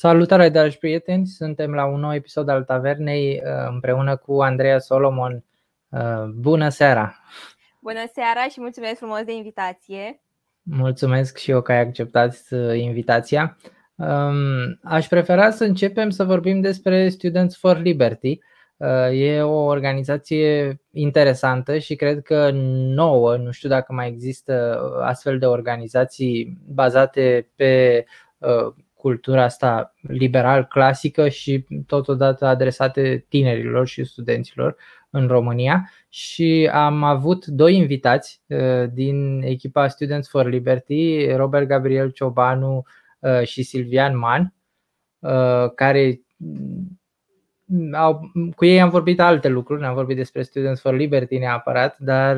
Salutare, dragi prieteni! Suntem la un nou episod al Tavernei uh, împreună cu Andreea Solomon. Uh, bună seara! Bună seara și mulțumesc frumos de invitație! Mulțumesc și eu că ai acceptat uh, invitația. Um, aș prefera să începem să vorbim despre Students for Liberty. E o organizație interesantă și cred că nouă, nu știu dacă mai există astfel de organizații bazate pe cultura asta liberal clasică și totodată adresate tinerilor și studenților în România. Și am avut doi invitați uh, din echipa Students for Liberty, Robert Gabriel Ciobanu uh, și Silvian Man, uh, care mm, au, cu ei am vorbit alte lucruri, am vorbit despre Students for Liberty neapărat, dar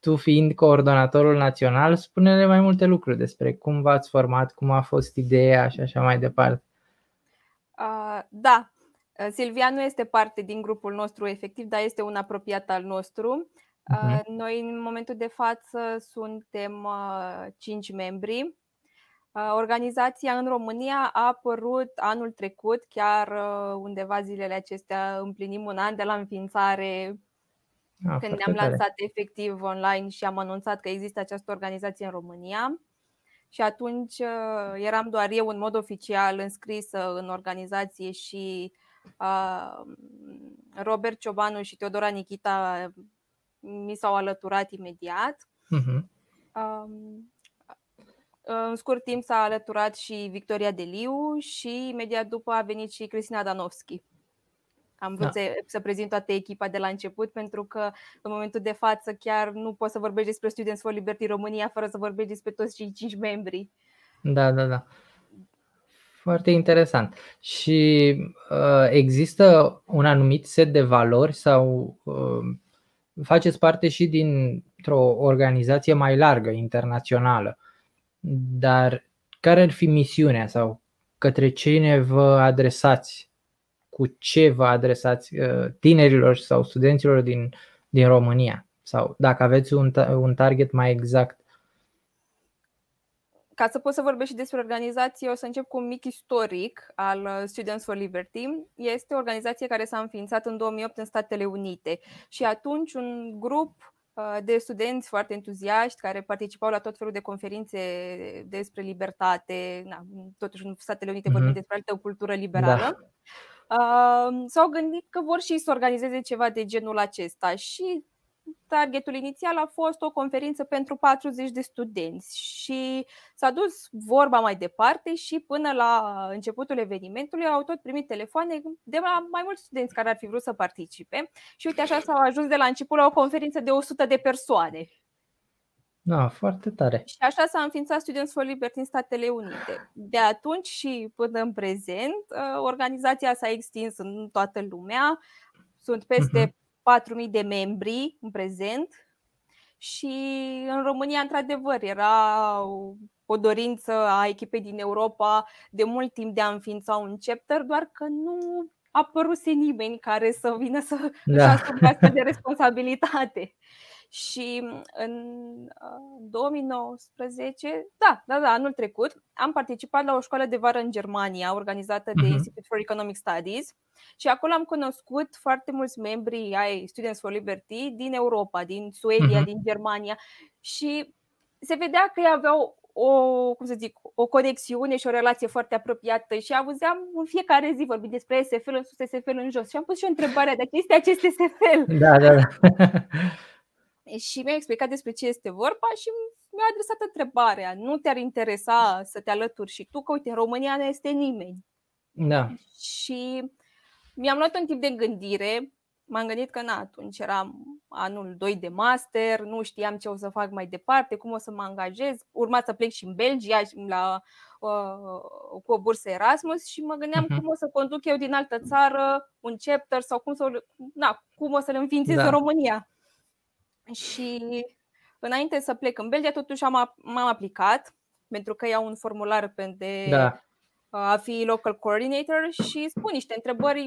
tu fiind coordonatorul național, spune-ne mai multe lucruri despre cum v-ați format, cum a fost ideea și așa mai departe. Uh, da, Silvia nu este parte din grupul nostru efectiv, dar este un apropiat al nostru. Uh-huh. Noi în momentul de față suntem uh, cinci membri. Uh, organizația în România a apărut anul trecut, chiar uh, undeva zilele acestea împlinim un an de la înființare a, când ne-am tare. lansat efectiv online și am anunțat că există această organizație în România. Și atunci uh, eram doar eu în mod oficial înscrisă în organizație și uh, Robert Ciobanu și Teodora Nikita mi s-au alăturat imediat. Uh-huh. Uh, în scurt timp s-a alăturat și Victoria Deliu și imediat după a venit și Cristina Danovski. Am vrut da. să, să prezint toată echipa de la început pentru că în momentul de față chiar nu poți să vorbești despre Students for Liberty România fără să vorbești despre toți cei cinci membri. Da, da, da. Foarte interesant. Și uh, există un anumit set de valori sau uh, faceți parte și dintr-o organizație mai largă, internațională. Dar care ar fi misiunea sau către cine vă adresați cu ce vă adresați uh, tinerilor sau studenților din, din România? Sau dacă aveți un, un target mai exact? Ca să pot să vorbesc și despre organizație, o să încep cu un mic istoric al uh, Students for Liberty. Este o organizație care s-a înființat în 2008 în Statele Unite și atunci un grup uh, de studenți foarte entuziaști care participau la tot felul de conferințe despre libertate, na, totuși în Statele Unite vorbim mm-hmm. despre altă cultură liberală. Da s-au gândit că vor și să organizeze ceva de genul acesta și targetul inițial a fost o conferință pentru 40 de studenți și s-a dus vorba mai departe și până la începutul evenimentului au tot primit telefoane de la mai mulți studenți care ar fi vrut să participe și uite așa s-au ajuns de la început la o conferință de 100 de persoane. Da, foarte tare. Și așa s-a înființat Students for Liberty în Statele Unite. De atunci și până în prezent, uh, organizația s-a extins în toată lumea. Sunt peste uh-huh. Mhm. 4.000 de membri în prezent și în România, într-adevăr, era o dorință a echipei din Europa de mult timp de a înființa un chapter, doar că nu a apăruse nimeni care să vină să da. își de responsabilitate. Și în 2019, da, da, da, anul trecut, am participat la o școală de vară în Germania, organizată de Institute for Economic Studies, și acolo am cunoscut foarte mulți membri ai Students for Liberty din Europa, din Suedia, uh-huh. din Germania și se vedea că ei aveau o, cum să zic, o conexiune și o relație foarte apropiată și auzeam în fiecare zi vorbind despre SFL în sus, SFL în jos și am pus și o întrebare, dacă este acest SFL? Da, da, da. și mi-a explicat despre ce este vorba și mi-a adresat întrebarea. Nu te-ar interesa să te alături și tu? Că uite, în România nu este nimeni. Da. Și mi-am luat un timp de gândire. M-am gândit că na, atunci eram anul 2 de master, nu știam ce o să fac mai departe, cum o să mă angajez. Urma să plec și în Belgia la, uh, cu o bursă Erasmus și mă gândeam uh-huh. cum o să conduc eu din altă țară un chapter sau cum, să, na, cum o să le înființez da. în România. Și înainte să plec în Belgia, totuși am, m-am aplicat pentru că iau un formular de da. a fi local coordinator și spun niște întrebări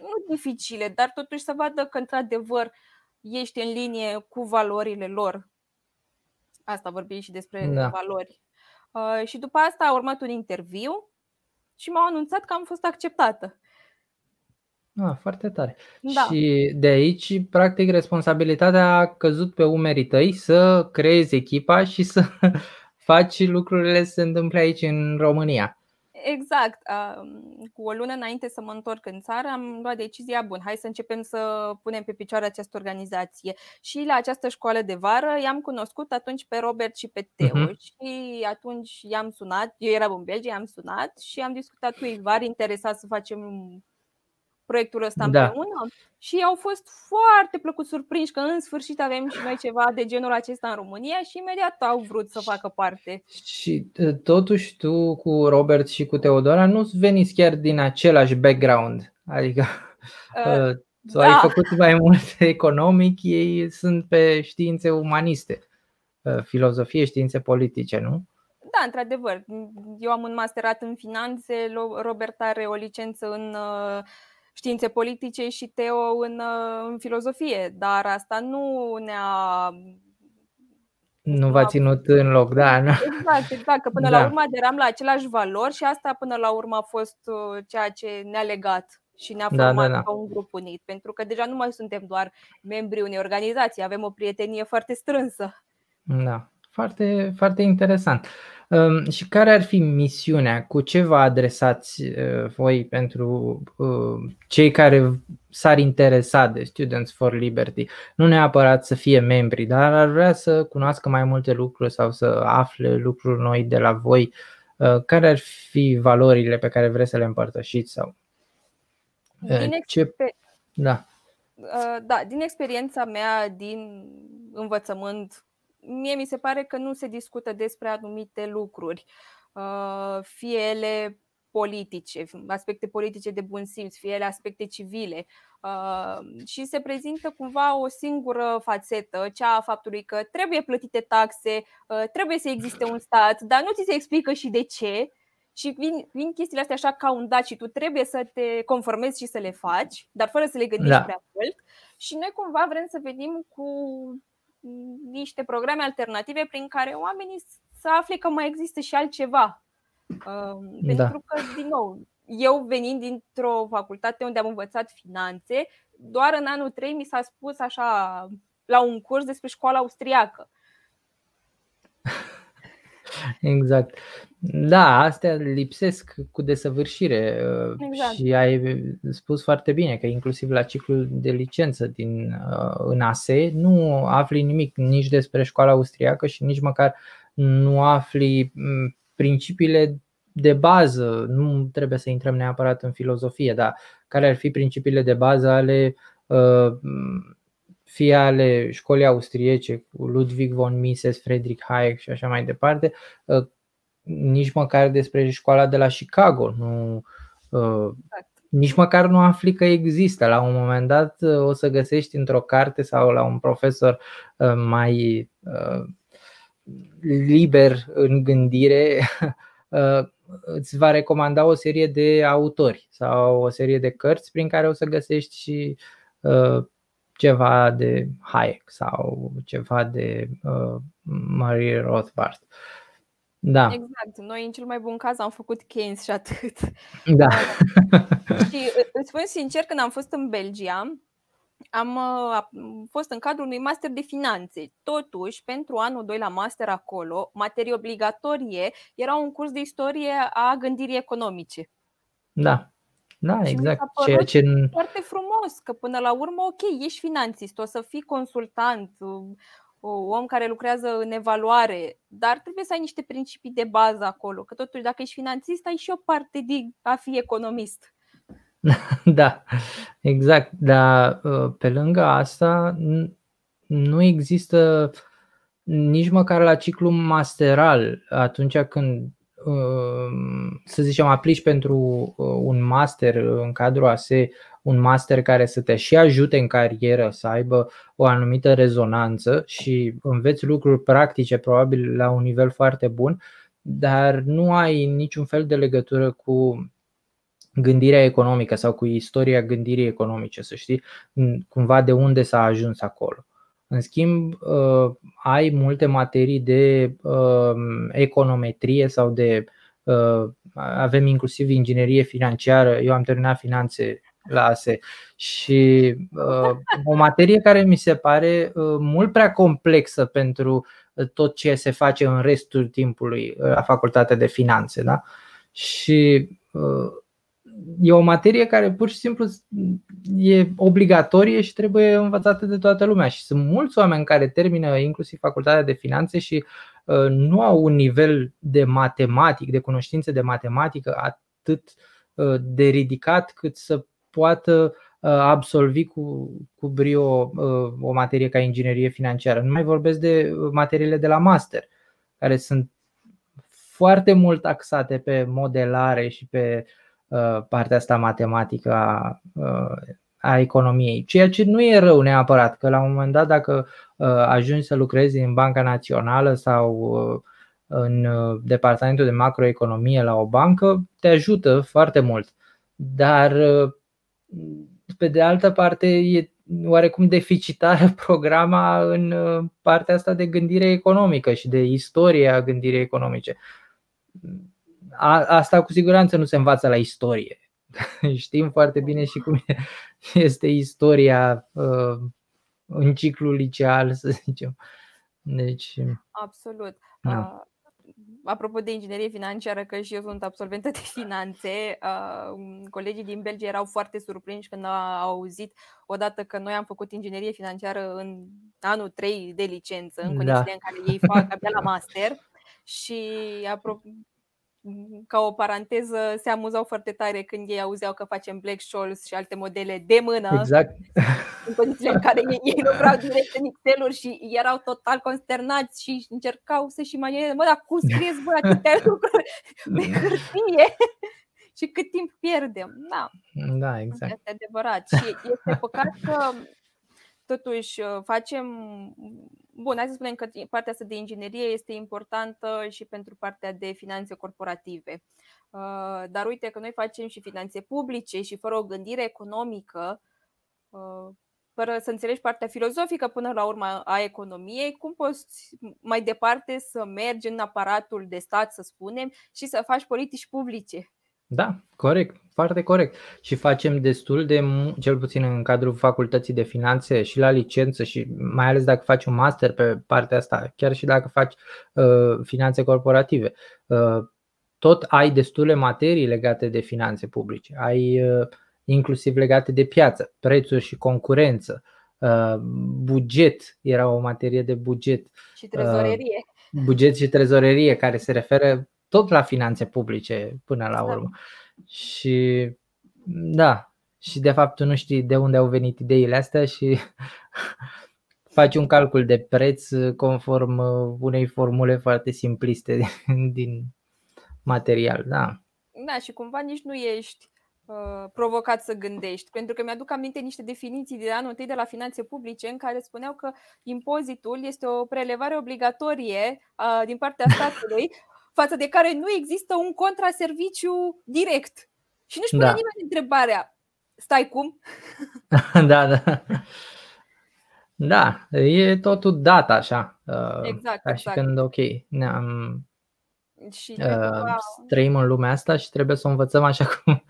nu dificile, dar totuși să vadă că într-adevăr ești în linie cu valorile lor. Asta vorbim și despre da. valori. Și după asta a urmat un interviu și m-au anunțat că am fost acceptată. Ah, foarte tare. Da. Și de aici, practic, responsabilitatea a căzut pe umerii tăi să creezi echipa și să faci lucrurile să se întâmple aici în România. Exact. Cu o lună înainte să mă întorc în țară, am luat decizia, bun, hai să începem să punem pe picioare această organizație. Și la această școală de vară i-am cunoscut atunci pe Robert și pe Teo uh-huh. și atunci i-am sunat, eu eram în Belgia, i-am sunat și am discutat cu ei, var interesat să facem proiectul ăsta da. împreună și au fost foarte plăcut surprinși că în sfârșit avem și noi ceva de genul acesta în România și imediat au vrut să facă parte. Și totuși tu cu Robert și cu Teodora nu veniți chiar din același background, adică uh, tu da. ai făcut mai mult economic, ei sunt pe științe umaniste, filozofie, științe politice, nu? Da, într-adevăr. Eu am un masterat în finanțe, Robert are o licență în uh, științe politice și Teo în, uh, în filozofie, dar asta nu ne-a nu v-a ținut în loc, da. Nu? Exact, exact, că până da. la urmă aderam la același valori și asta până la urmă a fost uh, ceea ce ne-a legat și ne-a da, format da, da, da. ca un grup unit, pentru că deja nu mai suntem doar membri unei organizații, avem o prietenie foarte strânsă. Da, foarte, foarte interesant. Și care ar fi misiunea? Cu ce vă adresați uh, voi pentru uh, cei care s-ar interesa de Students for Liberty? Nu neapărat să fie membri, dar ar vrea să cunoască mai multe lucruri sau să afle lucruri noi de la voi. Uh, care ar fi valorile pe care vreți să le împărtășiți? Sau din ce... Da. Da, din experiența mea din învățământ mie mi se pare că nu se discută despre anumite lucruri, uh, fie ele politice, aspecte politice de bun simț, fie ele aspecte civile. Uh, și se prezintă cumva o singură fațetă, cea a faptului că trebuie plătite taxe, uh, trebuie să existe un stat, dar nu ți se explică și de ce. Și vin, vin chestiile astea așa ca un dat și tu trebuie să te conformezi și să le faci, dar fără să le gândești da. prea mult. Și noi cumva vrem să venim cu niște programe alternative prin care oamenii să afle că mai există și altceva. Da. Pentru că, din nou, eu venind dintr-o facultate unde am învățat finanțe, doar în anul 3 mi s-a spus așa la un curs despre școala austriacă. Exact. Da, astea lipsesc cu desăvârșire uh, exact. și ai spus foarte bine că inclusiv la ciclul de licență din uh, în ASE nu afli nimic nici despre școala austriacă și nici măcar nu afli mm, principiile de bază, nu trebuie să intrăm neapărat în filozofie, dar care ar fi principiile de bază ale uh, fie ale școlii austriece cu Ludwig von Mises, Friedrich Hayek și așa mai departe, uh, nici măcar despre școala de la Chicago. Nu, uh, exact. Nici măcar nu afli că există. La un moment dat uh, o să găsești într-o carte sau la un profesor mai liber în gândire îți va recomanda o serie de autori sau o serie de cărți prin care o să găsești și ceva de Hayek sau ceva de uh, Marie Rothbard. Da. Exact. Noi, în cel mai bun caz, am făcut Keynes și atât. Da. și îți spun sincer, când am fost în Belgia, am uh, fost în cadrul unui master de finanțe. Totuși, pentru anul 2 la master acolo, materie obligatorie era un curs de istorie a gândirii economice. Da. Da, și exact. Ceea ce... foarte frumos, că până la urmă, ok, ești finanțist, o să fii consultant, om care lucrează în evaluare, dar trebuie să ai niște principii de bază acolo, că totuși dacă ești finanțist, ai și o parte de a fi economist. Da, exact. Dar ă, pe lângă asta nu există nici măcar la ciclu masteral, atunci când să zicem, aplici pentru uh, un master în cadrul ASE, un master care să te și ajute în carieră, să aibă o anumită rezonanță și înveți lucruri practice, probabil la un nivel foarte bun, dar nu ai niciun fel de legătură cu gândirea economică sau cu istoria gândirii economice, să știi cumva de unde s-a ajuns acolo. În schimb, ai multe materii de econometrie sau de avem inclusiv inginerie financiară. Eu am terminat finanțe la ASE și o materie care mi se pare mult prea complexă pentru tot ce se face în restul timpului la facultatea de finanțe. Da? Și e o materie care pur și simplu e obligatorie și trebuie învățată de toată lumea. Și sunt mulți oameni care termină inclusiv facultatea de finanțe și uh, nu au un nivel de matematic, de cunoștințe de matematică atât uh, de ridicat cât să poată uh, absolvi cu, cu brio o materie ca inginerie financiară. Nu mai vorbesc de materiile de la master, care sunt foarte mult axate pe modelare și pe uh, Uh, partea asta matematică a, uh, a economiei. Ceea ce nu e rău neapărat, că la un moment dat dacă uh, ajungi să lucrezi în Banca Națională sau în departamentul de macroeconomie la o bancă, te ajută foarte mult. Dar pe de altă parte e oarecum deficitară programa în partea asta de gândire economică și de istoria gândirii economice a, asta cu siguranță nu se învață la istorie. Știm foarte bine și cum este istoria uh, în ciclu liceal, să zicem. Deci, Absolut. Da. Uh, apropo de inginerie financiară, că și eu sunt absolventă de finanțe, uh, colegii din Belgia erau foarte surprinși când au auzit odată că noi am făcut inginerie financiară în anul 3 de licență, în da. condițiile da. în care ei fac abia la master. Și ca o paranteză, se amuzau foarte tare când ei auzeau că facem Black Scholes și alte modele de mână. Exact. În condițiile în care ei, ei lucrau direct în excel și erau total consternați și încercau să-și imagineze, mă, dar cum scrieți voi atâtea lucruri pe hârtie? și cât timp pierdem. Da, da exact. Este adevărat. Și este păcat că totuși facem Bun, hai să spunem că partea asta de inginerie este importantă și pentru partea de finanțe corporative. Uh, dar uite că noi facem și finanțe publice și fără o gândire economică, uh, fără să înțelegi partea filozofică până la urmă a economiei, cum poți mai departe să mergi în aparatul de stat, să spunem, și să faci politici publice? Da, corect, foarte corect. Și facem destul de, cel puțin în cadrul facultății de finanțe și la licență și mai ales dacă faci un master pe partea asta, chiar și dacă faci uh, finanțe corporative, uh, tot ai destule materii legate de finanțe publice. Ai uh, inclusiv legate de piață, prețuri și concurență, uh, buget, era o materie de buget. Și trezorerie. Uh, buget și trezorerie care se referă tot la finanțe publice până la urmă. Da. Și da, și de fapt tu nu știi de unde au venit ideile astea și faci un calcul de preț conform unei formule foarte simpliste din material. Da. Da, și cumva nici nu ești uh, provocat să gândești. Pentru că mi-aduc aminte niște definiții de anul întâi de la finanțe publice în care spuneau că impozitul este o prelevare obligatorie uh, din partea statului față de care nu există un contraserviciu direct. Și nu-și pune da. nimeni întrebarea, stai cum? da, da. Da, e totul dat așa. Uh, exact, ca exact. și când, ok, ne-am și uh, trăim în lumea asta și trebuie să o învățăm așa cum,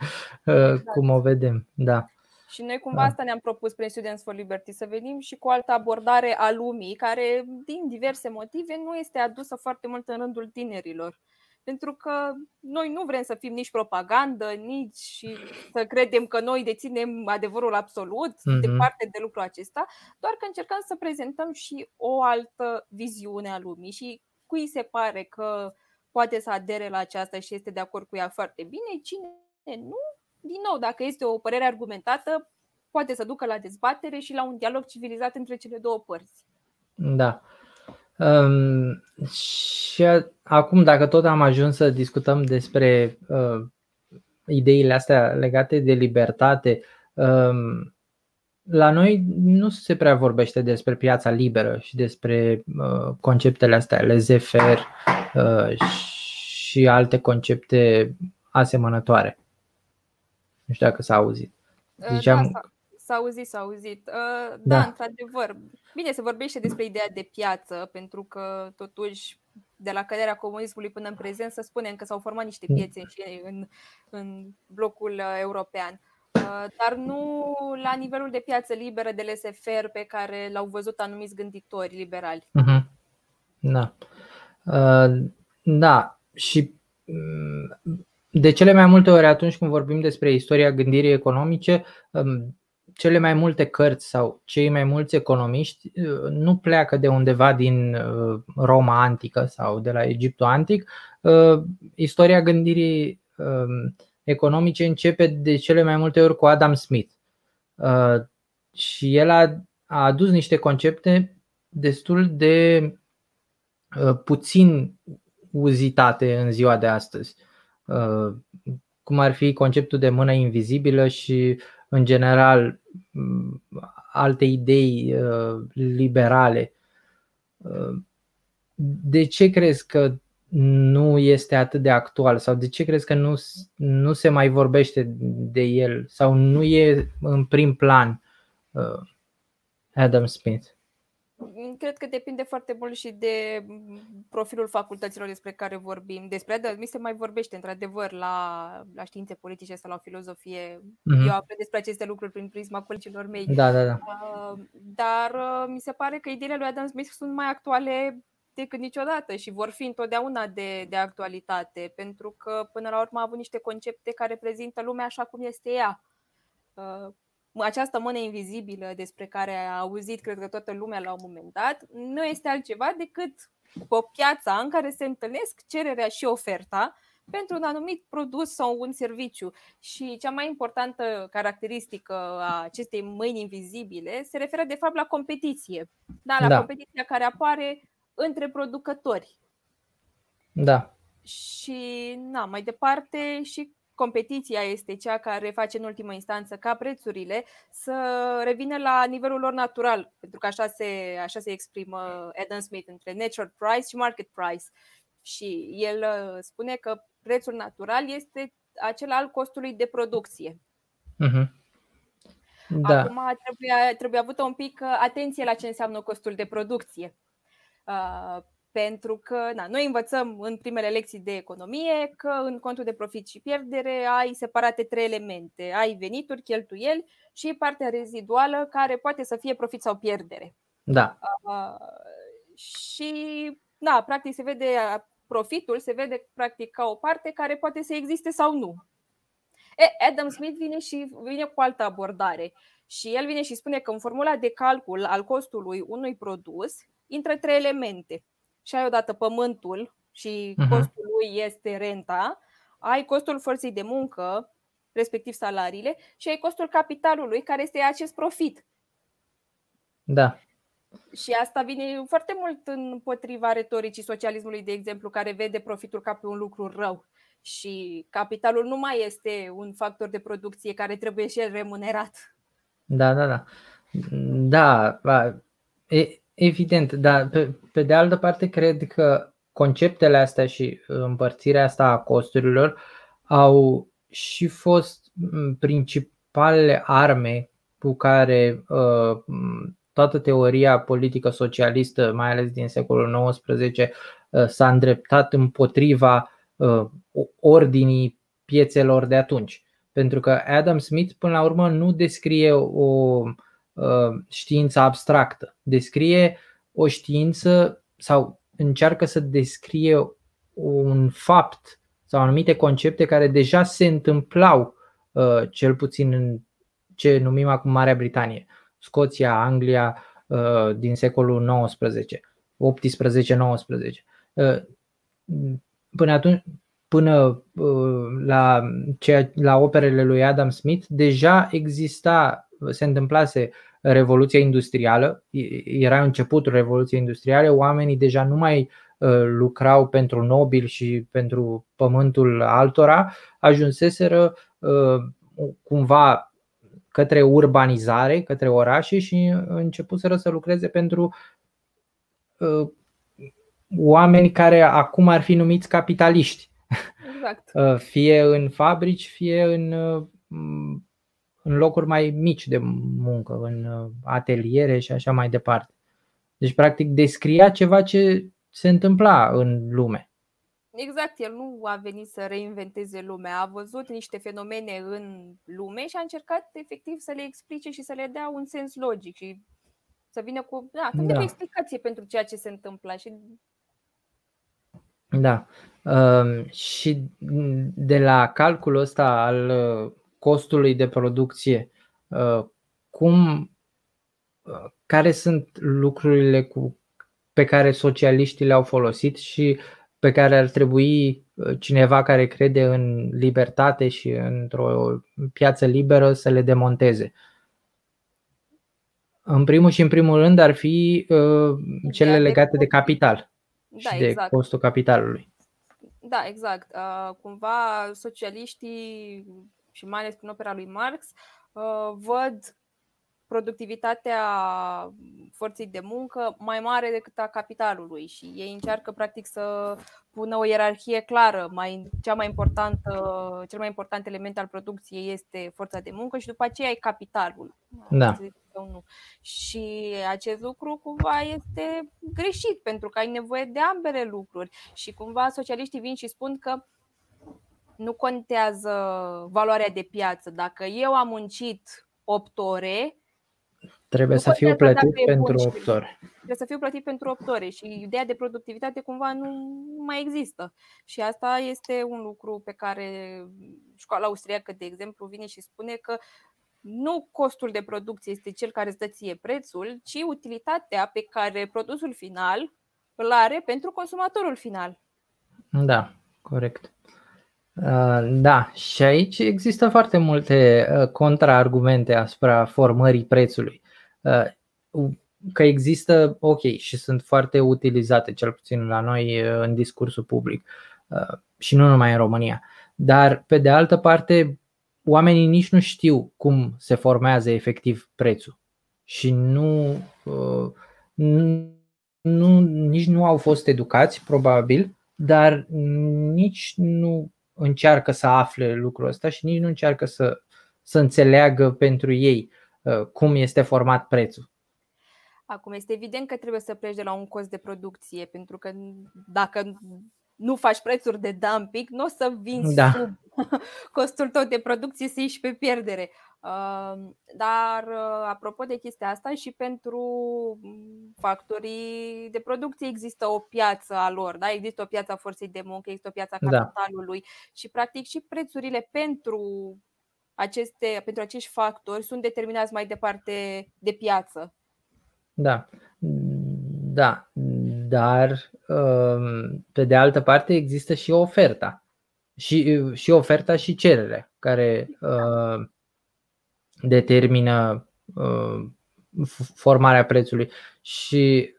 uh, exact. cum o vedem. Da. Și noi cumva da. asta ne-am propus prin Students for Liberty, să venim și cu o altă abordare a lumii, care din diverse motive nu este adusă foarte mult în rândul tinerilor. Pentru că noi nu vrem să fim nici propagandă, nici să credem că noi deținem adevărul absolut, mm-hmm. departe de lucrul acesta, doar că încercăm să prezentăm și o altă viziune a lumii și cui se pare că poate să adere la aceasta și este de acord cu ea foarte bine, cine nu, din nou, dacă este o părere argumentată, poate să ducă la dezbatere și la un dialog civilizat între cele două părți. Da. Um, și acum, dacă tot am ajuns să discutăm despre uh, ideile astea legate de libertate, um, la noi nu se prea vorbește despre piața liberă și despre uh, conceptele astea, laissez-faire uh, și alte concepte asemănătoare. Nu știu dacă s-a auzit. Ziceam... Da, S-a auzit, s-a auzit. Uh, da, da, într-adevăr. Bine, se vorbește despre ideea de piață, pentru că totuși de la căderea comunismului până în prezent să spunem că s-au format niște mm. piețe în, în blocul uh, european. Uh, dar nu la nivelul de piață liberă de laissez pe care l-au văzut anumiți gânditori liberali. Uh-huh. Da. Uh, da, și mm, de cele mai multe ori atunci când vorbim despre istoria gândirii economice, um, cele mai multe cărți sau cei mai mulți economiști uh, nu pleacă de undeva din uh, Roma antică sau de la Egiptul antic. Uh, istoria gândirii um, economice începe de cele mai multe ori cu Adam Smith. Și el a, adus niște concepte destul de puțin uzitate în ziua de astăzi, cum ar fi conceptul de mână invizibilă și în general alte idei uh, liberale. Uh, de ce crezi că nu este atât de actual sau de ce crezi că nu, nu se mai vorbește de el sau nu e în prim plan uh, Adam Smith? Mm, cred că depinde foarte mult și de mm, profilul facultăților despre care vorbim. Despre Adam mi se mai vorbește într-adevăr la, la științe politice sau la filozofie. Mm-hmm. Eu aprend despre aceste lucruri prin prisma colegilor mei. Da, da, da. Uh, dar uh, mi se pare că ideile lui Adam Smith sunt mai actuale decât niciodată și vor fi întotdeauna de, de actualitate, pentru că până la urmă a avut niște concepte care prezintă lumea așa cum este ea. Uh, această mână invizibilă despre care a auzit, cred că toată lumea la un moment dat, nu este altceva decât o piață în care se întâlnesc cererea și oferta pentru un anumit produs sau un serviciu. Și cea mai importantă caracteristică a acestei mâini invizibile se referă de fapt la competiție. Da, la da. competiția care apare între producători. Da. Și na, mai departe și competiția este cea care face în ultimă instanță ca prețurile să revină la nivelul lor natural, pentru că așa se, așa se exprimă Adam Smith între natural price și market price. Și el uh, spune că prețul natural este acela al costului de producție. Uh-huh. Da. Acum trebuie, trebuie avută un pic uh, atenție la ce înseamnă costul de producție. Uh, pentru că na, noi învățăm în primele lecții de economie că în contul de profit și pierdere ai separate trei elemente. Ai venituri, cheltuieli și partea reziduală care poate să fie profit sau pierdere. Da. Uh, și da, practic se vede profitul, se vede practic ca o parte care poate să existe sau nu. E, Adam Smith vine și vine cu altă abordare. Și el vine și spune că în formula de calcul al costului unui produs intră trei elemente și ai odată pământul și uh-huh. costul lui este renta, ai costul forței de muncă, respectiv salariile, și ai costul capitalului, care este acest profit. Da. Și asta vine foarte mult împotriva retoricii socialismului, de exemplu, care vede profitul ca pe un lucru rău. Și capitalul nu mai este un factor de producție care trebuie și el remunerat. Da, da, da. Da, e, Evident, dar pe, pe de altă parte cred că conceptele astea și împărțirea asta a costurilor au și fost principalele arme cu care uh, toată teoria politică socialistă, mai ales din secolul XIX, uh, s-a îndreptat împotriva uh, ordinii piețelor de atunci. Pentru că Adam Smith, până la urmă, nu descrie o Uh, știință abstractă. Descrie o știință sau încearcă să descrie un fapt sau anumite concepte care deja se întâmplau uh, cel puțin în ce numim acum Marea Britanie, Scoția, Anglia uh, din secolul XIX, 18-19. Până atunci, până la, ceea, la operele lui Adam Smith, deja exista se întâmplase Revoluția Industrială, era începutul Revoluției Industriale, oamenii deja nu mai uh, lucrau pentru nobil și pentru pământul altora, ajunseseră uh, cumva către urbanizare, către orașe și începuseră să lucreze pentru uh, oameni care acum ar fi numiți capitaliști. Exact. Fie în fabrici, fie în în locuri mai mici de muncă, în uh, ateliere și așa mai departe. Deci, practic, descria ceva ce se întâmpla în lume. Exact, el nu a venit să reinventeze lumea, a văzut niște fenomene în lume și a încercat efectiv să le explice și să le dea un sens logic și să vină cu, da, să da. o explicație pentru ceea ce se întâmplă. Și... Da. Uh, și de la calculul ăsta al uh, costului de producție, uh, cum, uh, care sunt lucrurile cu, pe care socialiștii le-au folosit și pe care ar trebui uh, cineva care crede în libertate și într-o piață liberă să le demonteze. În primul și în primul rând ar fi uh, cele legate de capital da, și de exact. costul capitalului. Da, exact. Uh, cumva socialiștii și mai ales prin opera lui Marx uh, văd productivitatea forței de muncă mai mare decât a capitalului și ei încearcă practic să pună o ierarhie clară. Mai, cea mai importantă, cel mai important element al producției este forța de muncă și după aceea e capitalul. Da. Și acest lucru cumva este greșit pentru că ai nevoie de ambele lucruri și cumva socialiștii vin și spun că nu contează valoarea de piață. Dacă eu am muncit 8 ore, Trebuie să fiu plătit pentru 8 ore. Trebuie să fiu plătit pentru 8 ore și ideea de productivitate cumva nu mai există. Și asta este un lucru pe care școala austriacă, de exemplu, vine și spune că nu costul de producție este cel care îți dă ție prețul, ci utilitatea pe care produsul final îl are pentru consumatorul final. Da, corect. Uh, da, și aici există foarte multe uh, contraargumente asupra formării prețului. Uh, că există, ok, și sunt foarte utilizate, cel puțin la noi în discursul public și nu numai în România. Dar, pe de altă parte, oamenii nici nu știu cum se formează efectiv prețul și nu, nu nici nu au fost educați, probabil, dar nici nu încearcă să afle lucrul ăsta și nici nu încearcă să, să înțeleagă pentru ei uh, cum este format prețul. Acum este evident că trebuie să pleci de la un cost de producție, pentru că dacă nu faci prețuri de dumping, nu o să vinzi da. sub costul tău de producție să ieși pe pierdere. Dar, uh, apropo de chestia asta, și pentru factorii de producție există o piață a lor, da? există o piață a forței de muncă, există o piață a da. capitalului da. și, practic, și prețurile pentru, aceste, pentru acești factori sunt determinați mai departe de piață. Da, da, dar um, pe de altă parte există și oferta. Și, și oferta și cererea, care uh, determină uh, formarea prețului. Și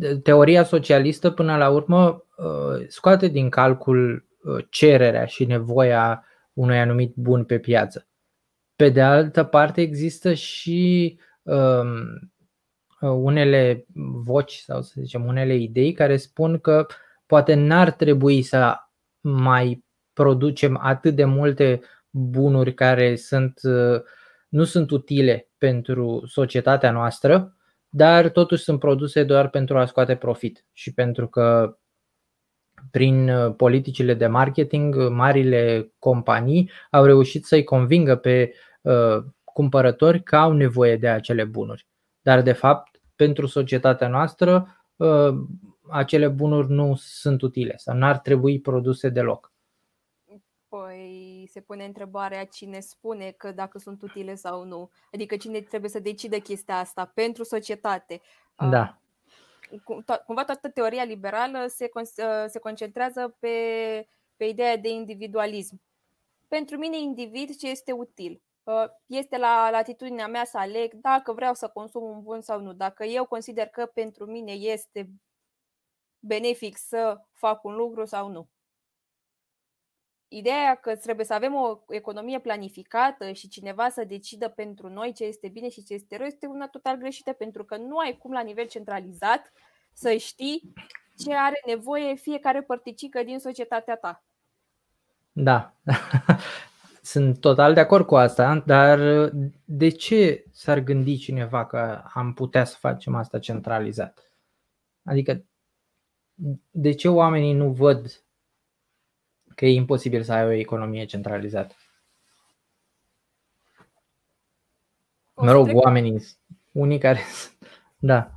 uh, teoria socialistă, până la urmă, uh, scoate din calcul cererea și nevoia unui anumit bun pe piață. Pe de altă parte, există și um, unele voci sau să zicem unele idei care spun că poate n-ar trebui să mai producem atât de multe bunuri care sunt, uh, nu sunt utile pentru societatea noastră, dar totuși sunt produse doar pentru a scoate profit și pentru că prin uh, politicile de marketing, marile companii au reușit să-i convingă pe uh, cumpărători că au nevoie de acele bunuri. Dar, de fapt, pentru societatea noastră, uh, acele bunuri nu sunt utile sau nu ar trebui produse deloc. Păi se pune întrebarea cine spune că dacă sunt utile sau nu. Adică cine trebuie să decide chestia asta pentru societate. Da. Cumva toată teoria liberală se, se concentrează pe, pe ideea de individualism. Pentru mine, individ, ce este util? Este la latitudinea mea să aleg dacă vreau să consum un bun sau nu. Dacă eu consider că pentru mine este benefic să fac un lucru sau nu ideea că trebuie să avem o economie planificată și cineva să decidă pentru noi ce este bine și ce este rău este una total greșită pentru că nu ai cum la nivel centralizat să știi ce are nevoie fiecare părticică din societatea ta. Da. sunt total de acord cu asta, dar de ce s-ar gândi cineva că am putea să facem asta centralizat? Adică, de ce oamenii nu văd că e imposibil să ai o economie centralizată? Mă rog, oamenii, unii care. Da.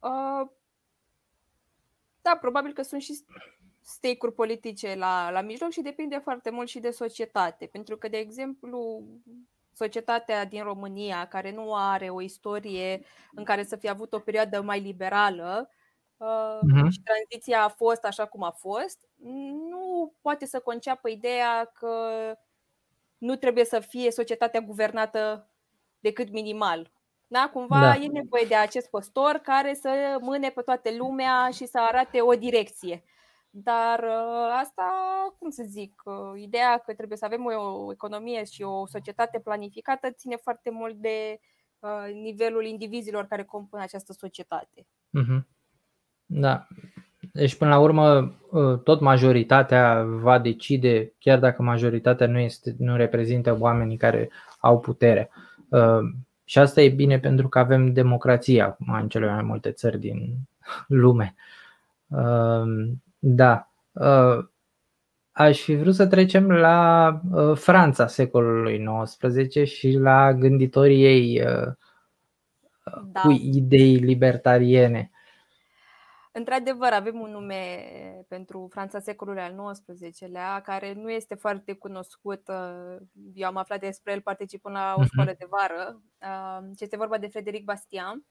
Uh, da, probabil că sunt și stake-uri politice la, la mijloc și depinde foarte mult și de societate. Pentru că, de exemplu, societatea din România, care nu are o istorie în care să fie avut o perioadă mai liberală uh-huh. și tranziția a fost așa cum a fost, nu poate să conceapă ideea că nu trebuie să fie societatea guvernată decât minimal. Da? Cumva da. e nevoie de acest păstor care să mâne pe toată lumea și să arate o direcție. Dar uh, asta, cum să zic, uh, ideea că trebuie să avem o economie și o societate planificată ține foarte mult de uh, nivelul indivizilor care compun această societate. Mm-hmm. Da. Deci, până la urmă, tot majoritatea va decide, chiar dacă majoritatea nu, este, nu reprezintă oamenii care au putere. Și asta e bine pentru că avem democrație acum în cele mai multe țări din lume. Da. Uh, aș fi vrut să trecem la uh, Franța secolului XIX și la gânditorii ei uh, da. cu idei libertariene. Într-adevăr, avem un nume pentru Franța secolului al XIX-lea, care nu este foarte cunoscut. Eu am aflat despre el participând la o mhm. școală de vară. Este vorba de Frederic Bastian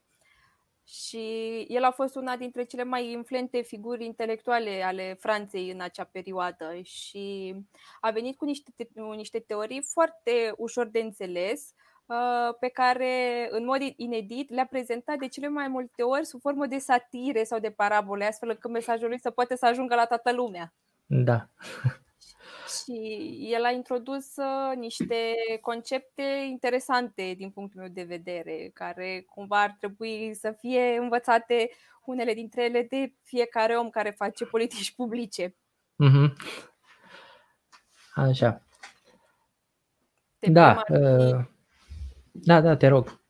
și el a fost una dintre cele mai influente figuri intelectuale ale Franței în acea perioadă și a venit cu niște, niște teorii foarte ușor de înțeles, uh, pe care, în mod inedit, le-a prezentat de cele mai multe ori sub formă de satire sau de parabole, astfel încât mesajul lui să poate să ajungă la toată lumea. Da. Și el a introdus uh, niște concepte interesante din punctul meu de vedere, care cumva ar trebui să fie învățate unele dintre ele de fiecare om care face politici publice. Mm-hmm. Așa. De da, uh, da, da, te rog.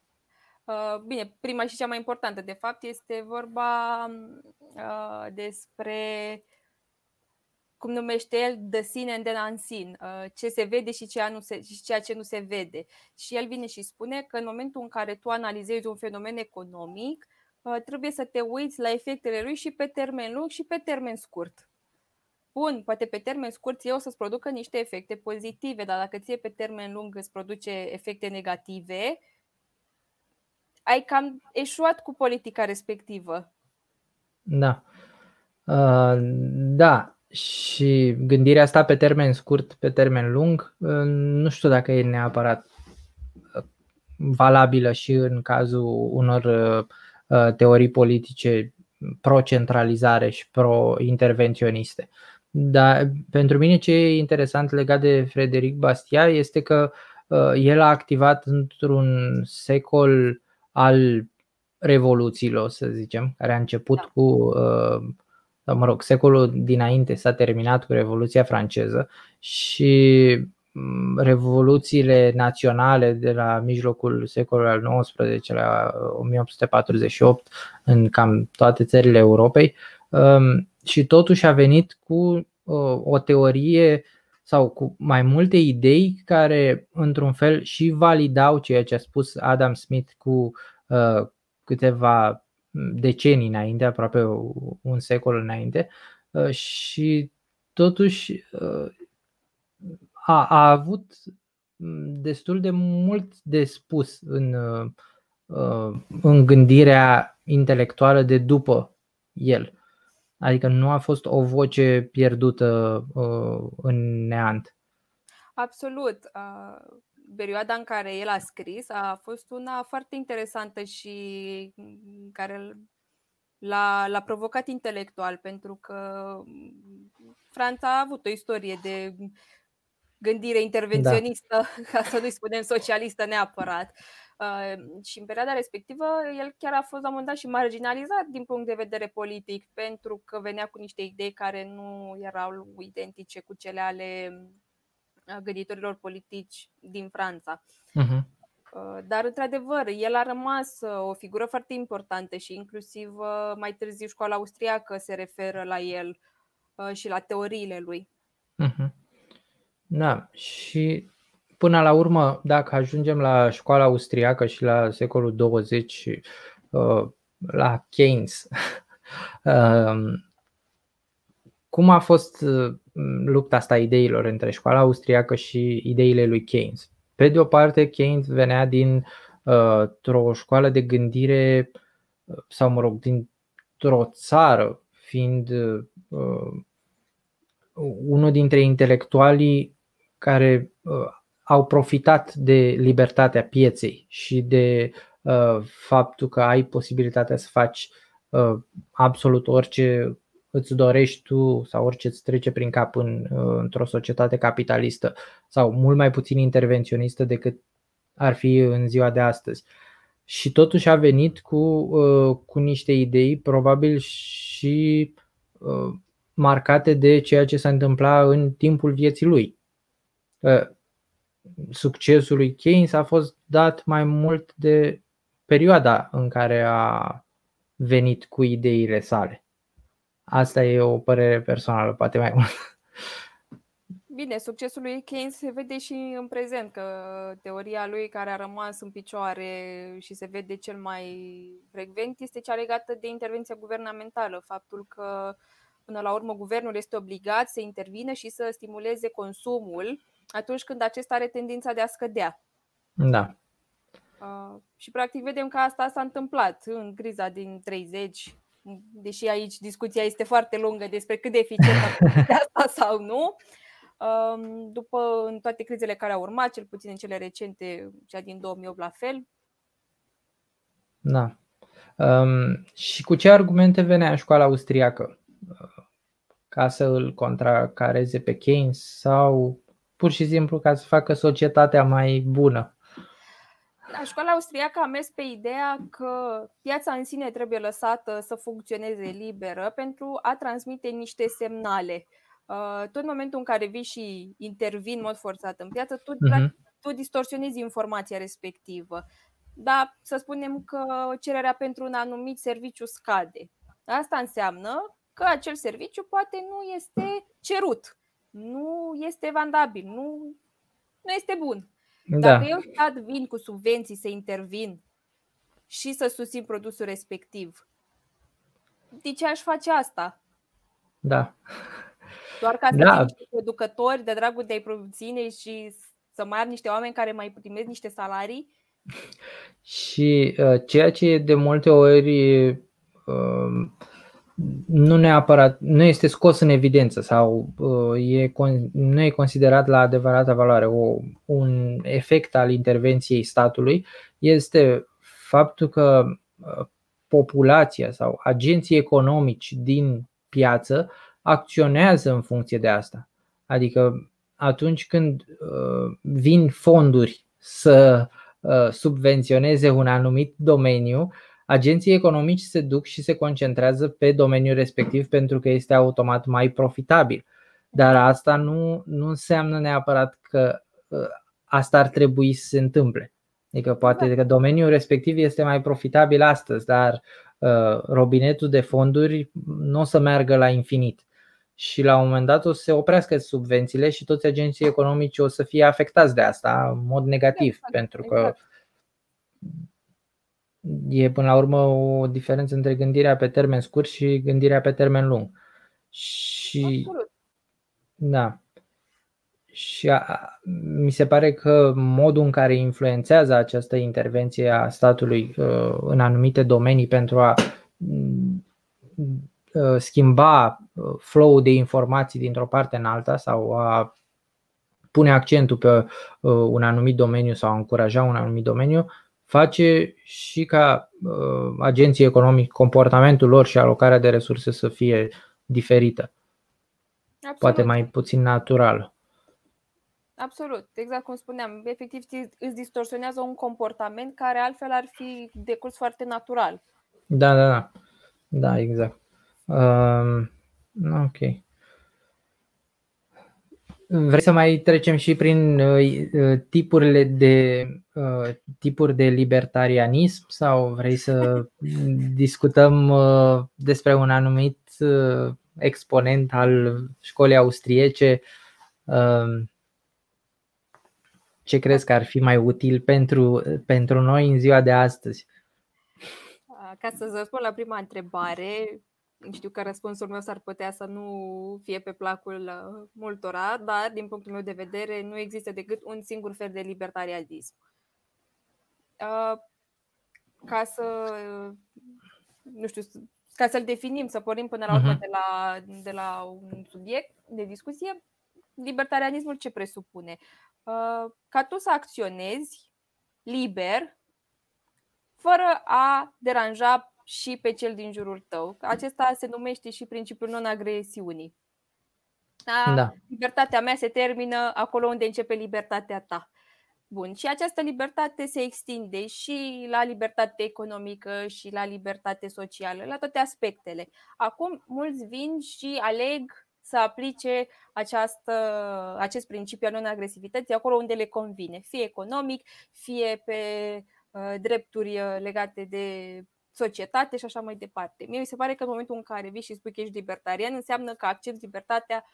Uh, bine, prima și cea mai importantă, de fapt, este vorba uh, despre cum numește el, the seen and the unseen, uh, ce se vede și ceea, nu se, și ceea ce nu se vede. Și el vine și spune că în momentul în care tu analizezi un fenomen economic, uh, trebuie să te uiți la efectele lui și pe termen lung și pe termen scurt. Bun, poate pe termen scurt eu o să-ți producă niște efecte pozitive, dar dacă ție pe termen lung îți produce efecte negative, ai cam eșuat cu politica respectivă. Da. Uh, da, și gândirea asta pe termen scurt, pe termen lung, nu știu dacă e neapărat uh, valabilă și în cazul unor uh, uh, teorii politice pro-centralizare și pro-intervenționiste. Dar pentru mine ce e interesant legat de Frederic Bastia este că el a activat într-un secol al revoluțiilor, să zicem, care a început da. cu sau mă rog, secolul dinainte s-a terminat cu Revoluția franceză și mm, revoluțiile naționale de la mijlocul secolului al XIX-lea, 1848, în cam toate țările Europei um, și totuși a venit cu o teorie sau cu mai multe idei care într-un fel și validau ceea ce a spus Adam Smith cu uh, câteva decenii înainte, aproape un secol înainte uh, și totuși uh, a, a avut destul de mult de spus în, uh, în gândirea intelectuală de după el. Adică nu a fost o voce pierdută în neant. Absolut perioada în care el a scris a fost una foarte interesantă și care l-a, l-a provocat intelectual, pentru că Franța a avut o istorie de gândire intervenționistă, da. ca să nu-i spunem socialistă neapărat. Uh, și în perioada respectivă, el chiar a fost la un moment dat și marginalizat din punct de vedere politic, pentru că venea cu niște idei care nu erau identice cu cele ale gânditorilor politici din Franța. Uh-huh. Dar, într-adevăr, el a rămas o figură foarte importantă și inclusiv mai târziu școala austriacă se referă la el și la teoriile lui. Uh-huh. Da, și până la urmă, dacă ajungem la școala austriacă și la secolul 20, uh, la Keynes, uh, cum a fost uh, lupta asta a ideilor între școala austriacă și ideile lui Keynes? Pe de o parte, Keynes venea din o școală de gândire sau, mă rog, dintr-o țară, fiind unul dintre intelectualii care au profitat de libertatea pieței și de uh, faptul că ai posibilitatea să faci uh, absolut orice îți dorești tu sau orice îți trece prin cap în, uh, într-o societate capitalistă sau mult mai puțin intervenționistă decât ar fi în ziua de astăzi. Și totuși a venit cu, uh, cu niște idei probabil și uh, marcate de ceea ce s-a întâmplat în timpul vieții lui. Uh, succesul lui Keynes a fost dat mai mult de perioada în care a venit cu ideile sale. Asta e o părere personală, poate mai mult. Bine, succesul lui Keynes se vede și în prezent, că teoria lui care a rămas în picioare și se vede cel mai frecvent este cea legată de intervenția guvernamentală, faptul că până la urmă guvernul este obligat să intervină și să stimuleze consumul atunci când acesta are tendința de a scădea. Da. Uh, și practic vedem că asta s-a întâmplat în criza din 30, deși aici discuția este foarte lungă despre cât de eficient a asta sau nu. Uh, după în toate crizele care au urmat, cel puțin în cele recente, cea din 2008 la fel. Da. Um, și cu ce argumente venea școala austriacă? Uh, ca să îl contracareze pe Keynes sau pur și simplu ca să facă societatea mai bună. La școala austriacă a mers pe ideea că piața în sine trebuie lăsată să funcționeze liberă pentru a transmite niște semnale. Uh, tot în momentul în care vii și intervin în mod forțat în piață, tu, uh-huh. tu distorsionezi informația respectivă. Dar să spunem că cererea pentru un anumit serviciu scade. Asta înseamnă că acel serviciu poate nu este cerut nu este vandabil, nu, nu este bun. Da. Dacă eu stat vin cu subvenții să intervin și să susțin produsul respectiv, de ce aș face asta? Da. Doar ca să da. niște producători de dragul de a-i produține și să mai am niște oameni care mai primesc niște salarii? Și uh, ceea ce de multe ori uh, nu neapărat, nu este scos în evidență sau uh, e, nu e considerat la adevărata valoare. O, un efect al intervenției statului este faptul că uh, populația sau agenții economici din piață acționează în funcție de asta. Adică atunci când uh, vin fonduri să subvenționeze un anumit domeniu, agenții economici se duc și se concentrează pe domeniul respectiv pentru că este automat mai profitabil. Dar asta nu, nu înseamnă neapărat că ă, asta ar trebui să se întâmple. Adică poate da. că domeniul respectiv este mai profitabil astăzi, dar uh, robinetul de fonduri nu o să meargă la infinit. Și la un moment dat o să se oprească subvențiile și toți agenții economici o să fie afectați de asta în mod negativ, exact, pentru că exact e până la urmă o diferență între gândirea pe termen scurt și gândirea pe termen lung. Și Absolut. da. Și a, mi se pare că modul în care influențează această intervenție a statului uh, în anumite domenii pentru a uh, schimba uh, flow de informații dintr-o parte în alta sau a pune accentul pe uh, un anumit domeniu sau a încuraja un anumit domeniu, face și ca uh, agenții economici comportamentul lor și alocarea de resurse să fie diferită. Absolut. Poate mai puțin natural. Absolut, exact cum spuneam, efectiv îți distorsionează un comportament care altfel ar fi decurs foarte natural. Da, da, da. Da, exact. Um, ok. Vrei să mai trecem și prin uh, tipurile de uh, tipuri de libertarianism sau vrei să discutăm uh, despre un anumit uh, exponent al școlii austriece? Uh, ce crezi că ar fi mai util pentru, pentru noi în ziua de astăzi? Ca să răspund la prima întrebare, știu că răspunsul meu s-ar putea să nu fie pe placul uh, multora, dar din punctul meu de vedere nu există decât un singur fel de libertarianism. Uh, ca să, nu știu, ca să-l definim, să pornim până la urmă mhm. de la, de la un subiect de discuție, libertarianismul ce presupune? Uh, ca tu să acționezi liber, fără a deranja și pe cel din jurul tău. Acesta se numește și principiul non-agresiunii. Da, da. Libertatea mea se termină acolo unde începe libertatea ta. Bun, și această libertate se extinde și la libertate economică și la libertate socială, la toate aspectele. Acum, mulți vin și aleg să aplice această, acest principiu al non-agresivității acolo unde le convine, fie economic, fie pe uh, drepturi uh, legate de societate și așa mai departe. Mie mi se pare că în momentul în care vii și spui că ești libertarian, înseamnă că accepti libertatea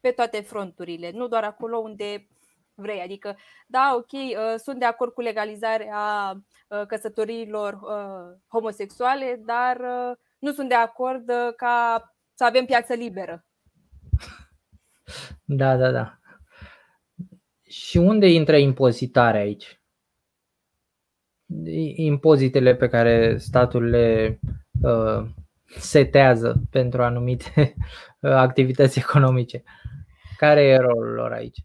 pe toate fronturile, nu doar acolo unde vrei. Adică, da, ok, uh, sunt de acord cu legalizarea uh, căsătoriilor uh, homosexuale, dar nu sunt de acord ca să avem piață liberă. Da, da, da. Și unde intră impozitarea aici? Impozitele pe care statul le uh, setează pentru anumite uh, activități economice. Care e rolul lor aici?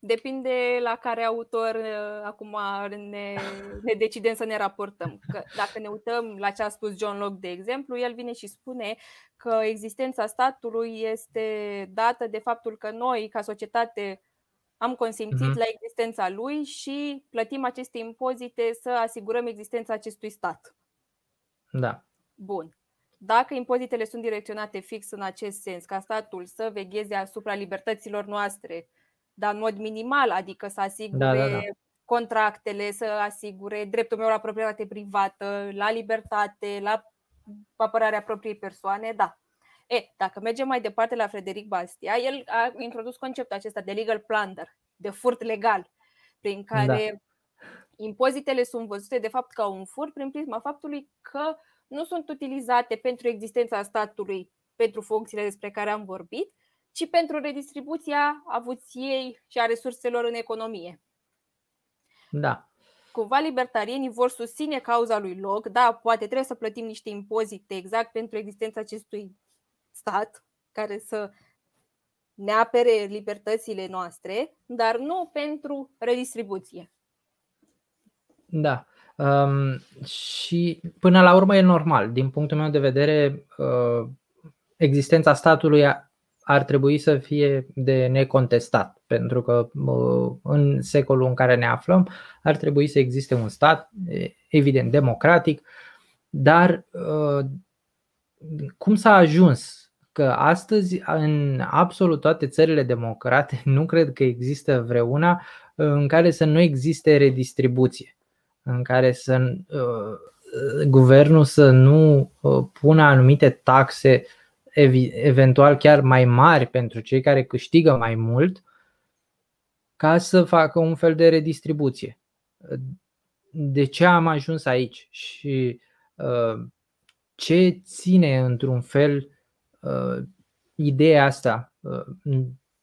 Depinde la care autor uh, acum ne, ne decidem să ne raportăm. Că dacă ne uităm la ce a spus John Locke, de exemplu, el vine și spune că existența statului este dată de faptul că noi, ca societate, am consimțit uh-huh. la existența lui și plătim aceste impozite să asigurăm existența acestui stat. Da. Bun. Dacă impozitele sunt direcționate fix în acest sens, ca statul să vegheze asupra libertăților noastre, dar în mod minimal, adică să asigure da, da, da. contractele, să asigure dreptul meu la proprietate privată, la libertate, la apărarea propriei persoane, da. E, dacă mergem mai departe la Frederic Bastia, el a introdus conceptul acesta de legal plunder, de furt legal, prin da. care da. impozitele sunt văzute de fapt ca un furt prin prisma faptului că nu sunt utilizate pentru existența statului, pentru funcțiile despre care am vorbit, ci pentru redistribuția avuției și a resurselor în economie. Da. Cumva libertarienii vor susține cauza lui Loc, da, poate trebuie să plătim niște impozite exact pentru existența acestui stat care să ne apere libertățile noastre, dar nu pentru redistribuție. Da. Um, și până la urmă e normal. Din punctul meu de vedere, uh, existența statului ar trebui să fie de necontestat, pentru că uh, în secolul în care ne aflăm ar trebui să existe un stat, evident, democratic, dar uh, cum s-a ajuns că astăzi în absolut toate țările democrate nu cred că există vreuna în care să nu existe redistribuție, în care să uh, guvernul să nu uh, pună anumite taxe eventual chiar mai mari pentru cei care câștigă mai mult ca să facă un fel de redistribuție. De ce am ajuns aici și uh, ce ține într-un fel uh, ideea asta uh,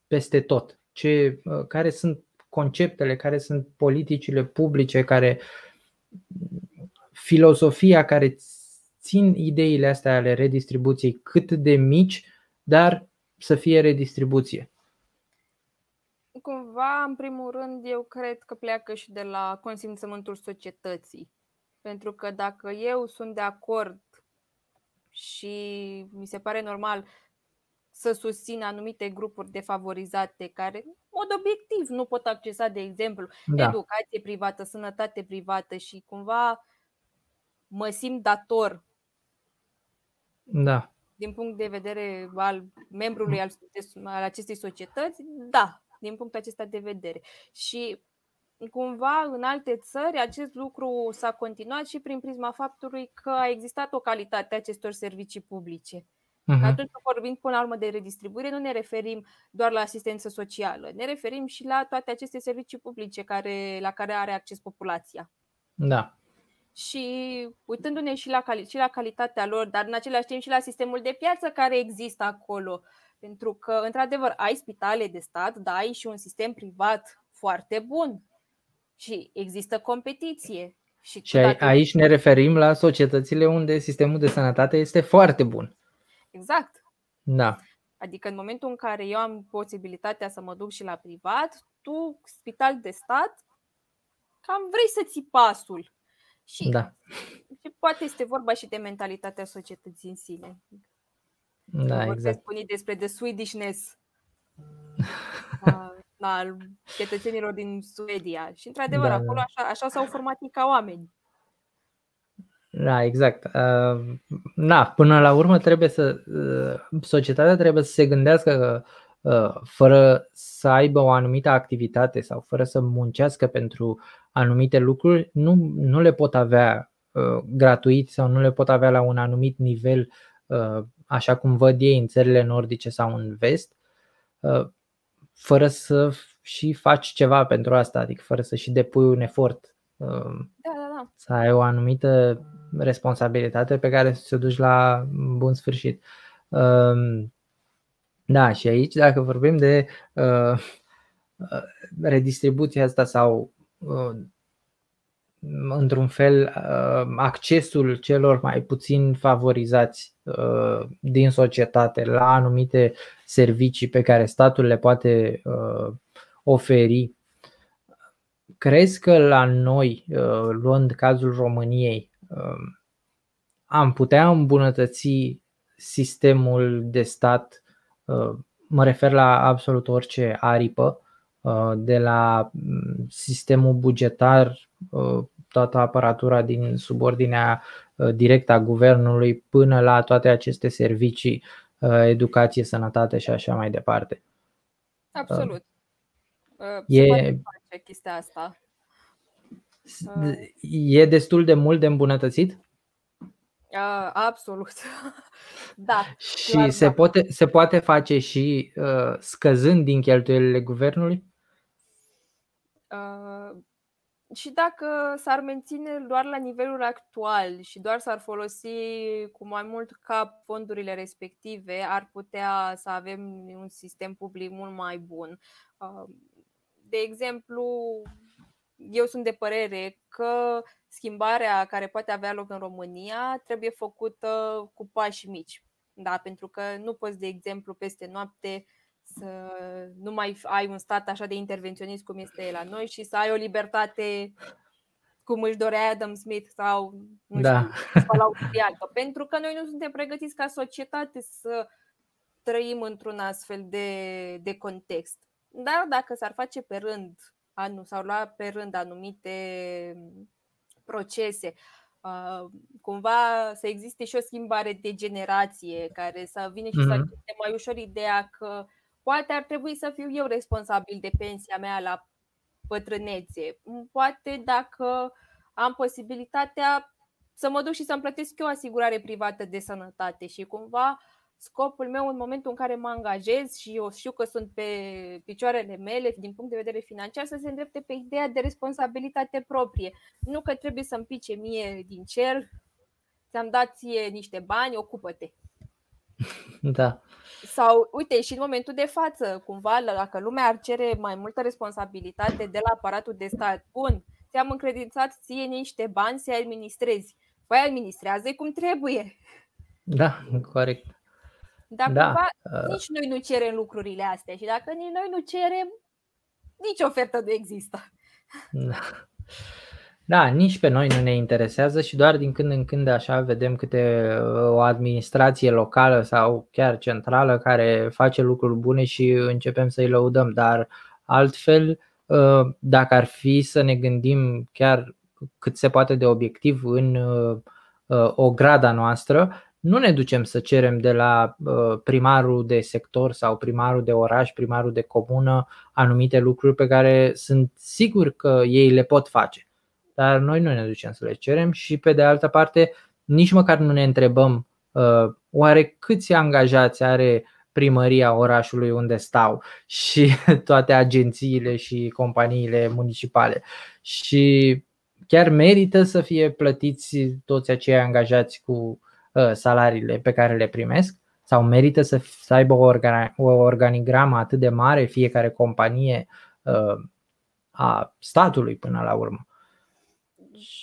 peste tot? Ce, uh, care sunt conceptele, care sunt politicile publice, care filosofia care țin ideile astea ale redistribuției cât de mici, dar să fie redistribuție? Cumva, în primul rând, eu cred că pleacă și de la consimțământul societății. Pentru că dacă eu sunt de acord și mi se pare normal să susțină anumite grupuri defavorizate care, în mod obiectiv, nu pot accesa, de exemplu, da. educație privată, sănătate privată și cumva mă simt dator da. din punct de vedere al membrului al, al acestei societăți, da, din punctul acesta de vedere. Și cumva în alte țări acest lucru s-a continuat și prin prisma faptului că a existat o calitate a acestor servicii publice. Uh-huh. Atunci când vorbim până la urmă de redistribuire, nu ne referim doar la asistență socială, ne referim și la toate aceste servicii publice care, la care are acces populația. Da. Și uitându-ne și la, cali- și la calitatea lor, dar în același timp și la sistemul de piață care există acolo. Pentru că, într-adevăr, ai spitale de stat, dar ai și un sistem privat foarte bun. Și există competiție. Și, și aici ne referim la societățile unde sistemul de sănătate este foarte bun. Exact. Da. Adică în momentul în care eu am posibilitatea să mă duc și la privat, tu, spital de stat, cam vrei să ții pasul. Și, da. și poate este vorba și de mentalitatea societății în sine. Da, Vorbesc exact. Vorbesc despre the Swedishness al cetățenilor din Suedia. Și într-adevăr, da, acolo da. așa, așa s-au format ca oameni. Da, exact. Uh, na, până la urmă trebuie să uh, societatea trebuie să se gândească că uh, fără să aibă o anumită activitate sau fără să muncească pentru anumite lucruri, nu, nu le pot avea gratuit sau nu le pot avea la un anumit nivel, așa cum văd ei în țările nordice sau în vest, fără să și faci ceva pentru asta, adică fără să și depui un efort. Da, da, da. Să ai o anumită responsabilitate pe care să o duci la bun sfârșit. Um, da, și aici dacă vorbim de uh, uh, redistribuția asta sau uh, într-un fel accesul celor mai puțin favorizați din societate la anumite servicii pe care statul le poate oferi. Crezi că la noi, luând cazul României, Um, am putea îmbunătăți sistemul de stat, uh, mă refer la absolut orice aripă, uh, de la mm, sistemul bugetar, uh, toată aparatura din subordinea directă a guvernului până la toate aceste servicii, educație, sănătate și așa mai departe. Absolut. Se e... poate face chestia asta. E destul de mult de îmbunătățit? Uh, absolut. da. Și se, da. Poate, se poate face și uh, scăzând din cheltuielile guvernului? Uh, și dacă s-ar menține doar la nivelul actual și doar s-ar folosi cu mai mult ca fondurile respective, ar putea să avem un sistem public mult mai bun. De exemplu, eu sunt de părere că schimbarea care poate avea loc în România trebuie făcută cu pași mici. Da, pentru că nu poți, de exemplu, peste noapte să nu mai ai un stat așa de intervenționist cum este la noi și să ai o libertate cum își dorea Adam Smith sau nu da. știu, Pentru că noi nu suntem pregătiți ca societate să trăim într-un astfel de, de context. Dar dacă s-ar face pe rând anu, s-au luat pe rând anumite mm, procese, uh, cumva să existe și o schimbare de generație care să vină și mm-hmm. să accepte mai ușor ideea că poate ar trebui să fiu eu responsabil de pensia mea la bătrânețe. Poate dacă am posibilitatea să mă duc și să-mi plătesc eu o asigurare privată de sănătate și cumva uh, scopul meu în momentul în care mă angajez și eu știu că sunt pe picioarele mele din punct de vedere financiar să se îndrepte pe ideea de responsabilitate proprie. Nu că trebuie să-mi pice mie din cer, ți-am dat ție niște bani, ocupă-te. Da. Sau, uite, și în momentul de față, cumva, dacă lumea ar cere mai multă responsabilitate de la aparatul de stat, bun, ți-am încredințat ție niște bani să administrezi. Păi administrează cum trebuie. Da, corect. Dar da. cumva uh. nici noi nu cerem lucrurile astea și dacă nici noi nu cerem, nici ofertă nu există. Da. Da, nici pe noi nu ne interesează și doar din când în când așa vedem câte uh, o administrație locală sau chiar centrală care face lucruri bune și începem să-i lăudăm, dar altfel uh, dacă ar fi să ne gândim chiar cât se poate de obiectiv în uh, o grada noastră, nu ne ducem să cerem de la uh, primarul de sector sau primarul de oraș, primarul de comună anumite lucruri pe care sunt sigur că ei le pot face. Dar noi nu ne ducem să le cerem și pe de altă parte nici măcar nu ne întrebăm uh, oare câți angajați are primăria orașului unde stau și toate agențiile și companiile municipale. Și chiar merită să fie plătiți toți acei angajați cu uh, salariile pe care le primesc? Sau merită să, să aibă o, o organigramă atât de mare fiecare companie uh, a statului până la urmă?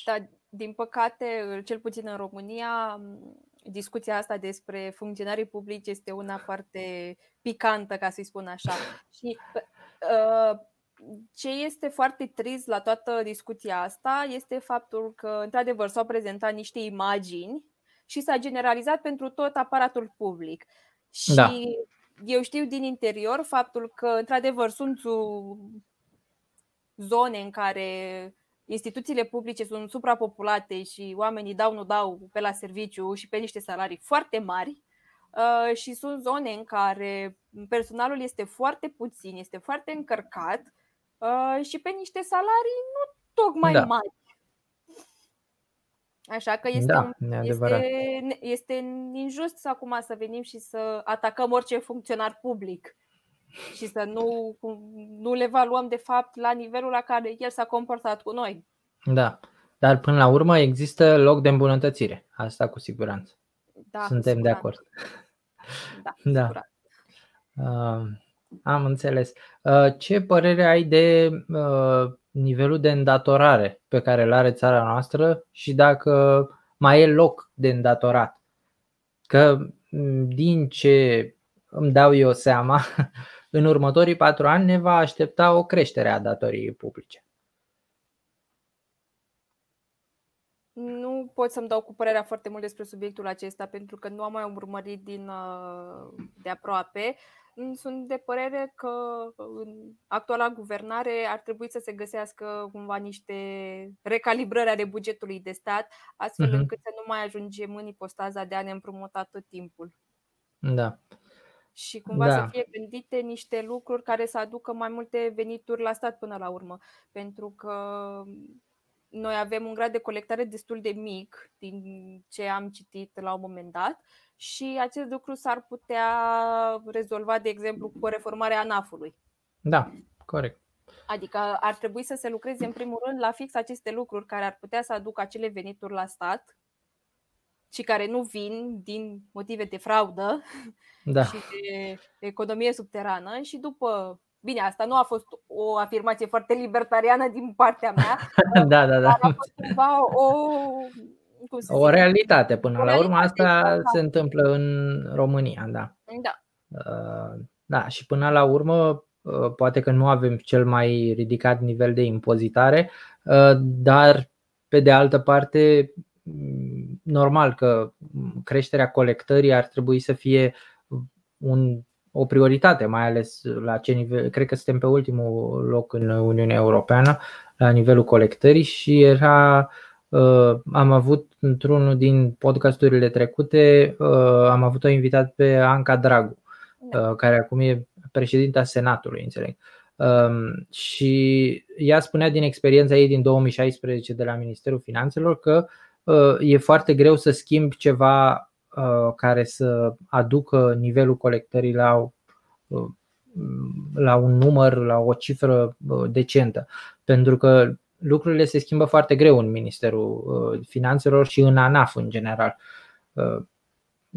Da, din păcate, cel puțin în România, discuția asta despre funcționarii publici este una foarte picantă, ca să-i spun așa. Și uh, ce este foarte trist la toată discuția asta este faptul că, într-adevăr, s-au prezentat niște imagini și s-a generalizat pentru tot aparatul public. Și da. eu știu din interior faptul că, într-adevăr, sunt zone în care instituțiile publice sunt suprapopulate și oamenii dau nu dau pe la serviciu și pe niște salarii foarte mari uh, și sunt zone în care personalul este foarte puțin, este foarte încărcat uh, și pe niște salarii nu tocmai da. mari. Așa că este, da, este, este injust acum să venim și să atacăm orice funcționar public și să nu, nu le evaluăm de fapt la nivelul la care el s-a comportat cu noi. Da, dar până la urmă există loc de îmbunătățire, asta cu siguranță. Da, Suntem de acord. Da, da. Uh, am înțeles. Uh, ce părere ai de uh, nivelul de îndatorare pe care îl are țara noastră și dacă mai e loc de îndatorat? Că din ce îmi dau eu seama, în următorii patru ani ne va aștepta o creștere a datoriei publice. Nu pot să-mi dau cu părerea foarte mult despre subiectul acesta pentru că nu am mai urmărit din, uh, de aproape. Sunt de părere că în actuala guvernare ar trebui să se găsească cumva niște recalibrări ale bugetului de stat, astfel uh-huh. încât să nu mai ajungem în ipostaza de a ne împrumuta tot timpul. Da și cumva da. să fie gândite niște lucruri care să aducă mai multe venituri la stat până la urmă. Pentru că noi avem un grad de colectare destul de mic din ce am citit la un moment dat și acest lucru s-ar putea rezolva, de exemplu, cu reformarea ANAF-ului. Da, corect. Adică ar trebui să se lucreze în primul rând la fix aceste lucruri care ar putea să aducă acele venituri la stat și care nu vin din motive de fraudă da. și de economie subterană și după Bine, asta nu a fost o afirmație foarte libertariană din partea mea. da, da, da. a fost cumva o cum o zice? realitate până o la urmă. Asta da. se întâmplă în România, da. Da. Uh, da, și până la urmă, uh, poate că nu avem cel mai ridicat nivel de impozitare, uh, dar pe de altă parte normal că creșterea colectării ar trebui să fie un, o prioritate, mai ales la ce nivel, cred că suntem pe ultimul loc în Uniunea Europeană la nivelul colectării și era uh, am avut într-unul din podcasturile trecute uh, am avut o invitat pe Anca Dragu, da. uh, care acum e președinta Senatului, înțeleg. Um, și ea spunea din experiența ei din 2016 de la Ministerul Finanțelor că Uh, e foarte greu să schimbi ceva uh, care să aducă nivelul colectării la, uh, la un număr, la o cifră decentă. Pentru că lucrurile se schimbă foarte greu în Ministerul Finanțelor și în ANAF în general.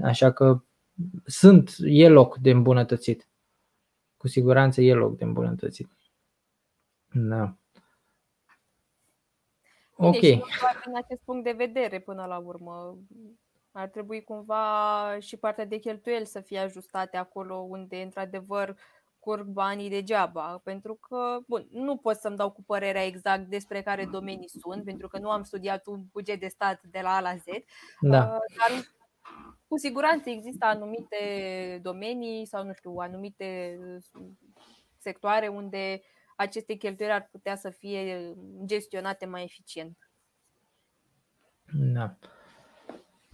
Așa că sunt, e loc de îmbunătățit. Cu siguranță e loc de îmbunătățit. Da. Ok. Bine, și din acest punct de vedere până la urmă. Ar trebui cumva și partea de cheltuieli să fie ajustate acolo unde într-adevăr curg banii degeaba, pentru că, bun, nu pot să-mi dau cu părerea exact despre care domenii sunt, pentru că nu am studiat un buget de stat de la A la Z, da. Uh, dar cu siguranță există anumite domenii sau, nu știu, anumite sectoare unde aceste cheltuieli ar putea să fie gestionate mai eficient. Da.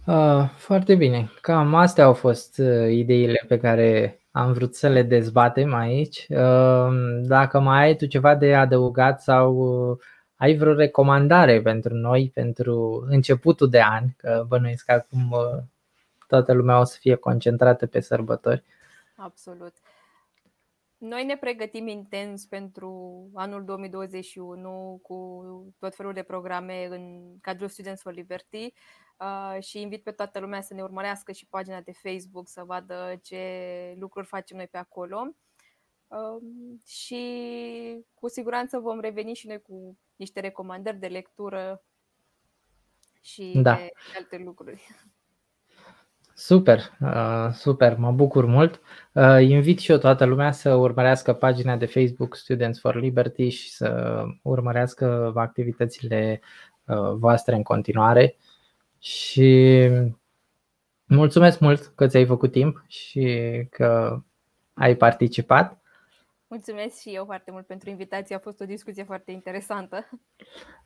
Uh, foarte bine. Cam astea au fost uh, ideile pe care am vrut să le dezbatem aici. Uh, dacă mai ai tu ceva de adăugat sau ai vreo recomandare pentru noi, pentru începutul de an, că bănuiesc că acum toată lumea o să fie concentrată pe sărbători. Absolut. Noi ne pregătim intens pentru anul 2021 cu tot felul de programe în cadrul Students for Liberty uh, și invit pe toată lumea să ne urmărească și pagina de Facebook să vadă ce lucruri facem noi pe acolo. Um, și cu siguranță vom reveni și noi cu niște recomandări de lectură și da. de alte lucruri. Super, uh, super, mă bucur mult. Uh, invit și eu toată lumea să urmărească pagina de Facebook Students for Liberty și să urmărească activitățile uh, voastre în continuare. Și mulțumesc mult că ți-ai făcut timp și că ai participat. Mulțumesc și eu foarte mult pentru invitație, a fost o discuție foarte interesantă.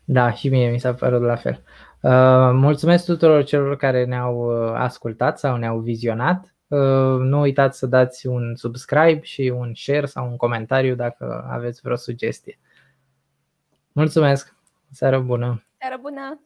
Da, și mie mi s-a părut la fel. Uh, mulțumesc tuturor celor care ne-au uh, ascultat sau ne-au vizionat. Uh, nu uitați să dați un subscribe și un share sau un comentariu dacă aveți vreo sugestie. Mulțumesc! Seară bună! Seară bună!